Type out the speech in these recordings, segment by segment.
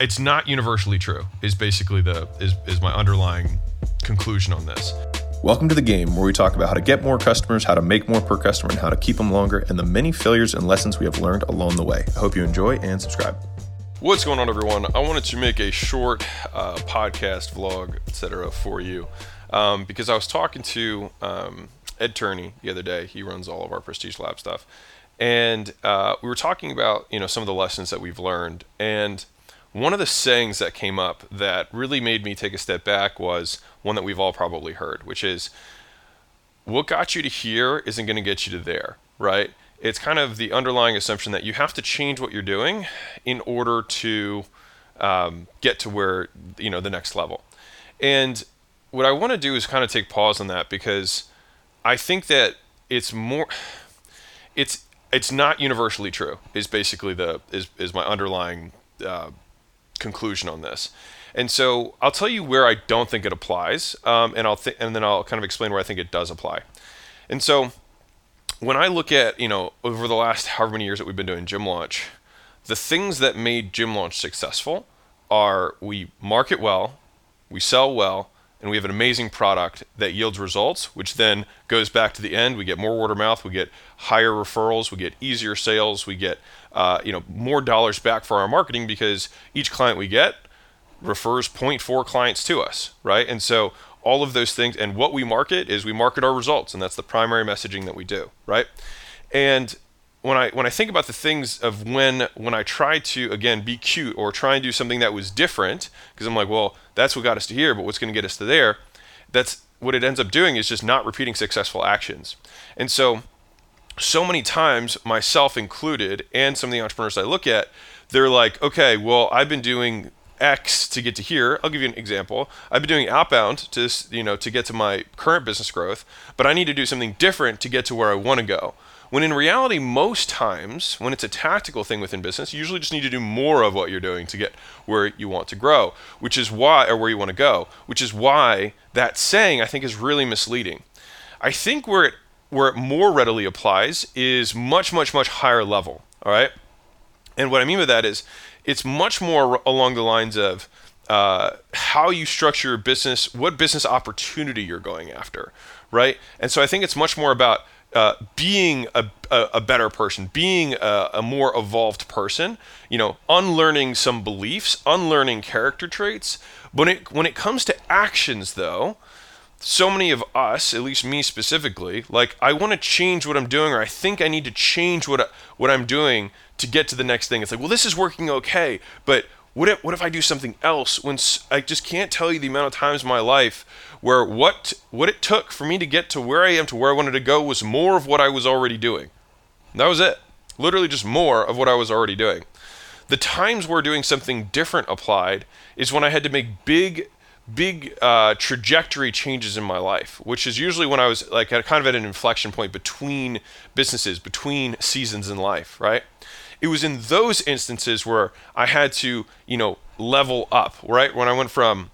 it's not universally true. Is basically the is is my underlying conclusion on this. Welcome to the game where we talk about how to get more customers, how to make more per customer, and how to keep them longer, and the many failures and lessons we have learned along the way. I hope you enjoy and subscribe. What's going on, everyone? I wanted to make a short uh, podcast, vlog, etc. for you um, because I was talking to um, Ed Turney the other day. He runs all of our Prestige Lab stuff, and uh, we were talking about you know some of the lessons that we've learned. And one of the sayings that came up that really made me take a step back was one that we've all probably heard, which is what got you to here isn't going to get you to there, right? It's kind of the underlying assumption that you have to change what you're doing in order to um, get to where, you know, the next level. And what I want to do is kind of take pause on that because I think that it's more, it's, it's not universally true is basically the is, is my underlying uh, conclusion on this and so I'll tell you where I don't think it applies, um, and I'll th- and then I'll kind of explain where I think it does apply. And so when I look at you know over the last however many years that we've been doing gym launch, the things that made gym launch successful are we market well, we sell well, and we have an amazing product that yields results, which then goes back to the end. We get more word of mouth, we get higher referrals, we get easier sales, we get uh, you know more dollars back for our marketing because each client we get refers 0.4 clients to us, right? And so all of those things, and what we market is we market our results, and that's the primary messaging that we do, right? And when I when I think about the things of when when I try to again be cute or try and do something that was different, because I'm like, well, that's what got us to here, but what's going to get us to there? That's what it ends up doing is just not repeating successful actions. And so so many times, myself included, and some of the entrepreneurs I look at, they're like, okay, well, I've been doing X to get to here. I'll give you an example. I've been doing outbound to you know to get to my current business growth, but I need to do something different to get to where I want to go. When in reality, most times when it's a tactical thing within business, you usually just need to do more of what you're doing to get where you want to grow, which is why or where you want to go, which is why that saying I think is really misleading. I think where it where it more readily applies is much much much higher level, all right? And what I mean by that is it's much more along the lines of uh, how you structure your business, what business opportunity you're going after, right? And so I think it's much more about uh, being a, a, a, better person, being a, a, more evolved person, you know, unlearning some beliefs, unlearning character traits. When it when it comes to actions, though, so many of us, at least me specifically, like I want to change what I'm doing, or I think I need to change what I, what I'm doing to get to the next thing. It's like, well, this is working okay, but what if what if I do something else? When I just can't tell you the amount of times in my life where what what it took for me to get to where I am to where I wanted to go was more of what I was already doing. that was it. Literally just more of what I was already doing. The times where doing something different applied is when I had to make big big uh, trajectory changes in my life, which is usually when I was like at kind of at an inflection point between businesses, between seasons in life, right? it was in those instances where I had to, you know, level up, right? When I went from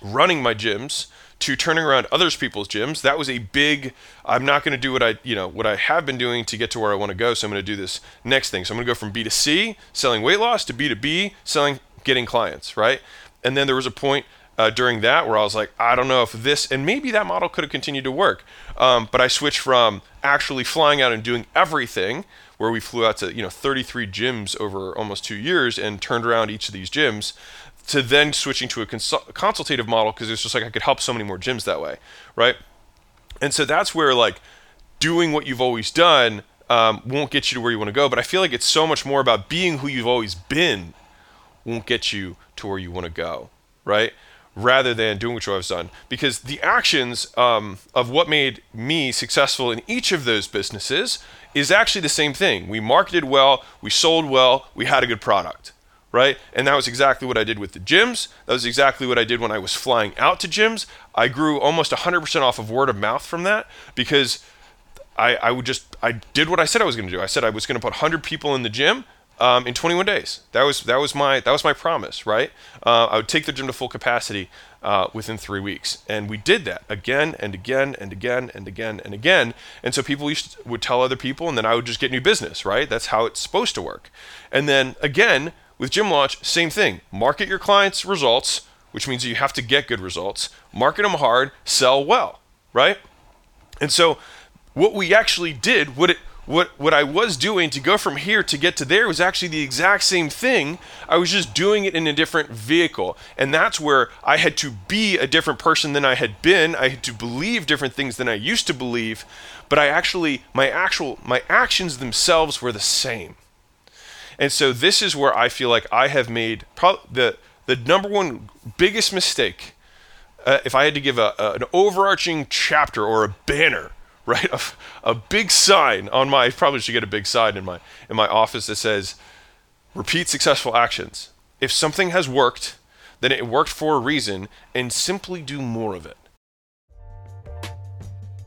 running my gyms to turning around others people's gyms, that was a big I'm not going to do what I, you know, what I have been doing to get to where I want to go, so I'm going to do this next thing. So I'm going to go from B to C, selling weight loss to B to B, selling getting clients, right? And then there was a point uh, during that where I was like, I don't know if this, and maybe that model could have continued to work. Um, but I switched from actually flying out and doing everything where we flew out to you know 33 gyms over almost two years and turned around each of these gyms to then switching to a consul- consultative model because it's just like I could help so many more gyms that way, right? And so that's where like doing what you've always done um, won't get you to where you want to go. But I feel like it's so much more about being who you've always been won't get you to where you want to go, right? Rather than doing what you've always done. Because the actions um, of what made me successful in each of those businesses is actually the same thing. We marketed well, we sold well, we had a good product, right? And that was exactly what I did with the gyms. That was exactly what I did when I was flying out to gyms. I grew almost 100% off of word of mouth from that because I, I would just, I did what I said I was going to do. I said I was going to put 100 people in the gym um, in 21 days. That was that was my that was my promise, right? Uh, I would take the gym to full capacity uh, within three weeks, and we did that again and again and again and again and again. And so people would tell other people, and then I would just get new business, right? That's how it's supposed to work. And then again, with gym launch, same thing. Market your clients' results, which means you have to get good results. Market them hard, sell well, right? And so what we actually did, what it what what I was doing to go from here to get to there was actually the exact same thing. I was just doing it in a different vehicle. And that's where I had to be a different person than I had been. I had to believe different things than I used to believe, but I actually my actual my actions themselves were the same. And so this is where I feel like I have made probably the the number one biggest mistake uh, if I had to give a, a, an overarching chapter or a banner right? A, a big sign on my, I probably should get a big sign in my, in my office that says, repeat successful actions. If something has worked, then it worked for a reason, and simply do more of it.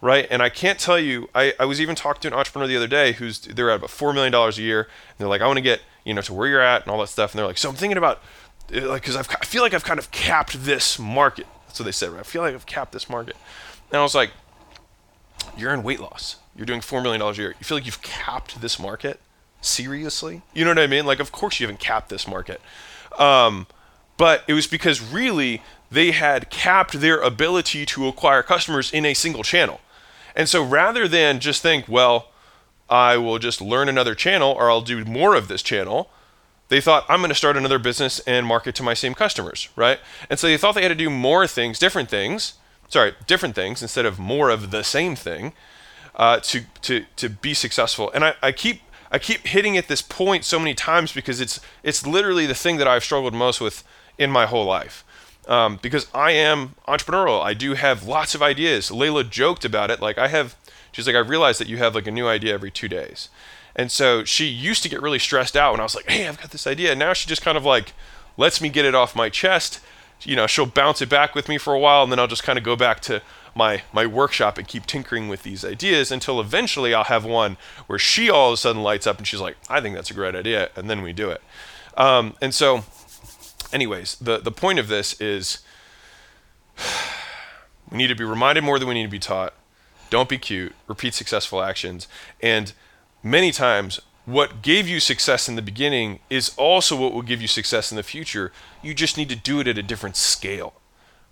right? And I can't tell you, I, I was even talking to an entrepreneur the other day who's they're at about four million dollars a year, and they're like, I want to get you know to where you're at and all that stuff, and they're like, so I'm thinking about uh, like because I feel like I've kind of capped this market. That's what they said, right? I feel like I've capped this market, and I was like, you're in weight loss. You're doing four million dollars a year. You feel like you've capped this market? Seriously? You know what I mean? Like, of course you haven't capped this market. Um, but it was because really they had capped their ability to acquire customers in a single channel. And so rather than just think, well, I will just learn another channel or I'll do more of this channel, they thought, I'm going to start another business and market to my same customers, right? And so they thought they had to do more things, different things, sorry, different things instead of more of the same thing uh, to, to, to be successful. And I, I keep I keep hitting at this point so many times because it's it's literally the thing that I've struggled most with in my whole life um, because I am entrepreneurial. I do have lots of ideas. Leila joked about it. Like I have, she's like, I realized that you have like a new idea every two days. And so she used to get really stressed out when I was like, hey, I've got this idea. And now she just kind of like lets me get it off my chest. You know, she'll bounce it back with me for a while, and then I'll just kind of go back to my my workshop and keep tinkering with these ideas until eventually I'll have one where she all of a sudden lights up and she's like, I think that's a great idea, and then we do it. Um, and so anyways, the, the point of this is we need to be reminded more than we need to be taught. Don't be cute. Repeat successful actions. And many times, what gave you success in the beginning is also what will give you success in the future. You just need to do it at a different scale,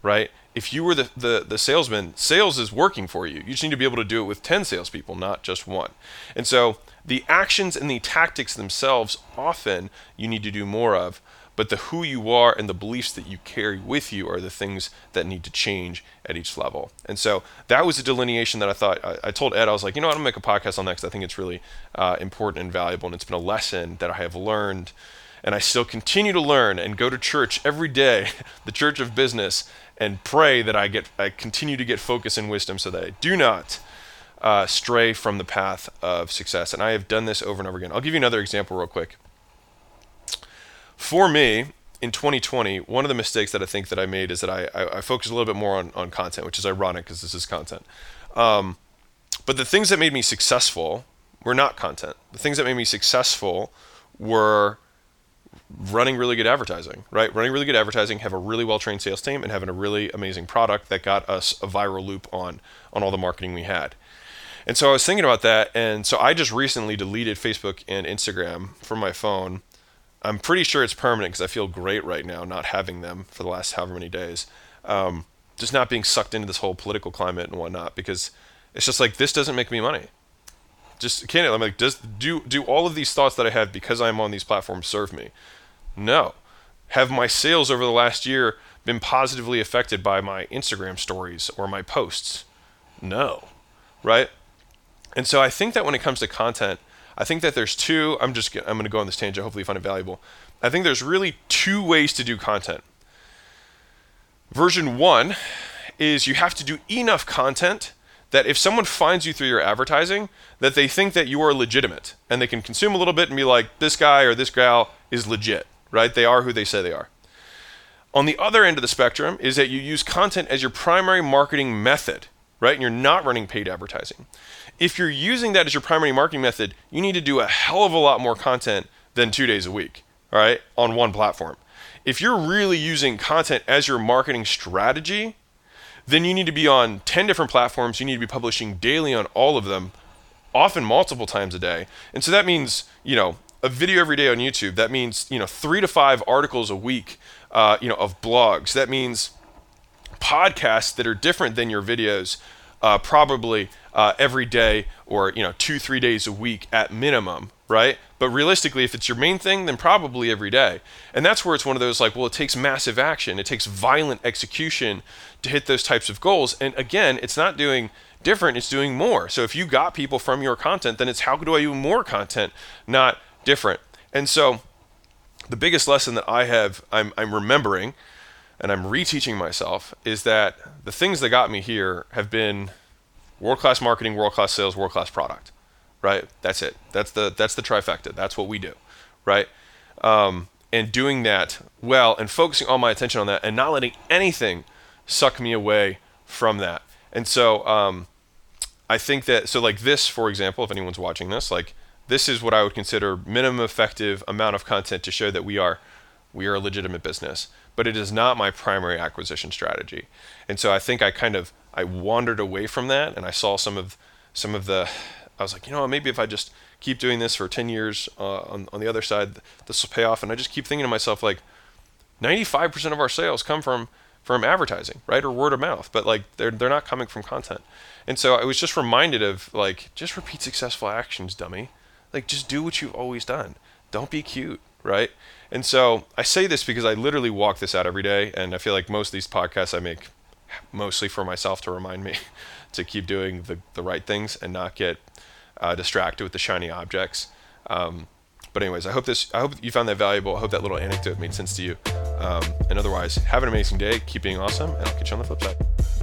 right? If you were the, the, the salesman, sales is working for you. You just need to be able to do it with 10 salespeople, not just one. And so the actions and the tactics themselves, often you need to do more of but the who you are and the beliefs that you carry with you are the things that need to change at each level. And so that was a delineation that I thought I, I told Ed I was like, you know, what, I'm gonna make a podcast on that because I think it's really uh, important and valuable, and it's been a lesson that I have learned, and I still continue to learn and go to church every day, the church of business, and pray that I get I continue to get focus and wisdom so that I do not. Uh, stray from the path of success. And I have done this over and over again. I'll give you another example, real quick for me in 2020 one of the mistakes that i think that i made is that i, I, I focused a little bit more on, on content which is ironic because this is content. Um, but the things that made me successful were not content. The things that made me successful were running really good advertising right? Running really good advertising have a really well trained sales team and having a really amazing product that got us a viral loop on on all the marketing we had. And so i was thinking about that and so i just recently deleted facebook and instagram from my phone I'm pretty sure it's permanent because I feel great right now not having them for the last however many days. Um, just not being sucked into this whole political climate and whatnot because it's just like this doesn't make me money. Just can't. I'm like, does do do all of these thoughts that I have because I'm on these platforms serve me? No. Have my sales over the last year been positively affected by my Instagram stories or my posts? No. Right? And so I think that when it comes to content, I think that there's two. I'm just I'm going to go on this tangent. Hopefully, you find it valuable. I think there's really two ways to do content. Version one is you have to do enough content that if someone finds you through your advertising, that they think that you are legitimate and they can consume a little bit and be like, this guy or this gal is legit, right? They are who they say they are. On the other end of the spectrum is that you use content as your primary marketing method, right? And you're not running paid advertising. If you're using that as your primary marketing method, you need to do a hell of a lot more content than two days a week, all right, on one platform. If you're really using content as your marketing strategy, then you need to be on 10 different platforms. You need to be publishing daily on all of them, often multiple times a day. And so that means, you know, a video every day on YouTube. That means, you know, three to five articles a week, uh, you know, of blogs. That means podcasts that are different than your videos, uh, probably uh, every day or, you know, two, three days a week at minimum, right? But realistically, if it's your main thing, then probably every day. And that's where it's one of those like, well, it takes massive action, it takes violent execution to hit those types of goals. And again, it's not doing different, it's doing more. So if you got people from your content, then it's how do I do more content, not different. And so the biggest lesson that I have, I'm, I'm remembering and I'm reteaching myself is that the things that got me here have been world class marketing, world class sales, world class product right? That's it. That's the that's the trifecta. That's what we do, right? Um, and doing that well and focusing all my attention on that and not letting anything suck me away from that. And so um, I think that so like this, for example, if anyone's watching this, like this is what I would consider minimum effective amount of content to show that we are we are a legitimate business. But it is not my primary acquisition strategy. And so I think I kind of I wandered away from that and I saw some of some of the I was like, you know, maybe if I just keep doing this for 10 years uh, on, on the other side, this will pay off. And I just keep thinking to myself, like, 95% of our sales come from from advertising, right, or word of mouth, but like they're they're not coming from content. And so I was just reminded of like, just repeat successful actions, dummy. Like, just do what you've always done. Don't be cute, right? And so I say this because I literally walk this out every day, and I feel like most of these podcasts I make mostly for myself to remind me to keep doing the, the right things and not get uh, distracted with the shiny objects. Um, but anyways, I hope this I hope you found that valuable. I hope that little anecdote made sense to you. Um, and otherwise, have an amazing day. Keep being awesome, and I'll catch you on the flip side.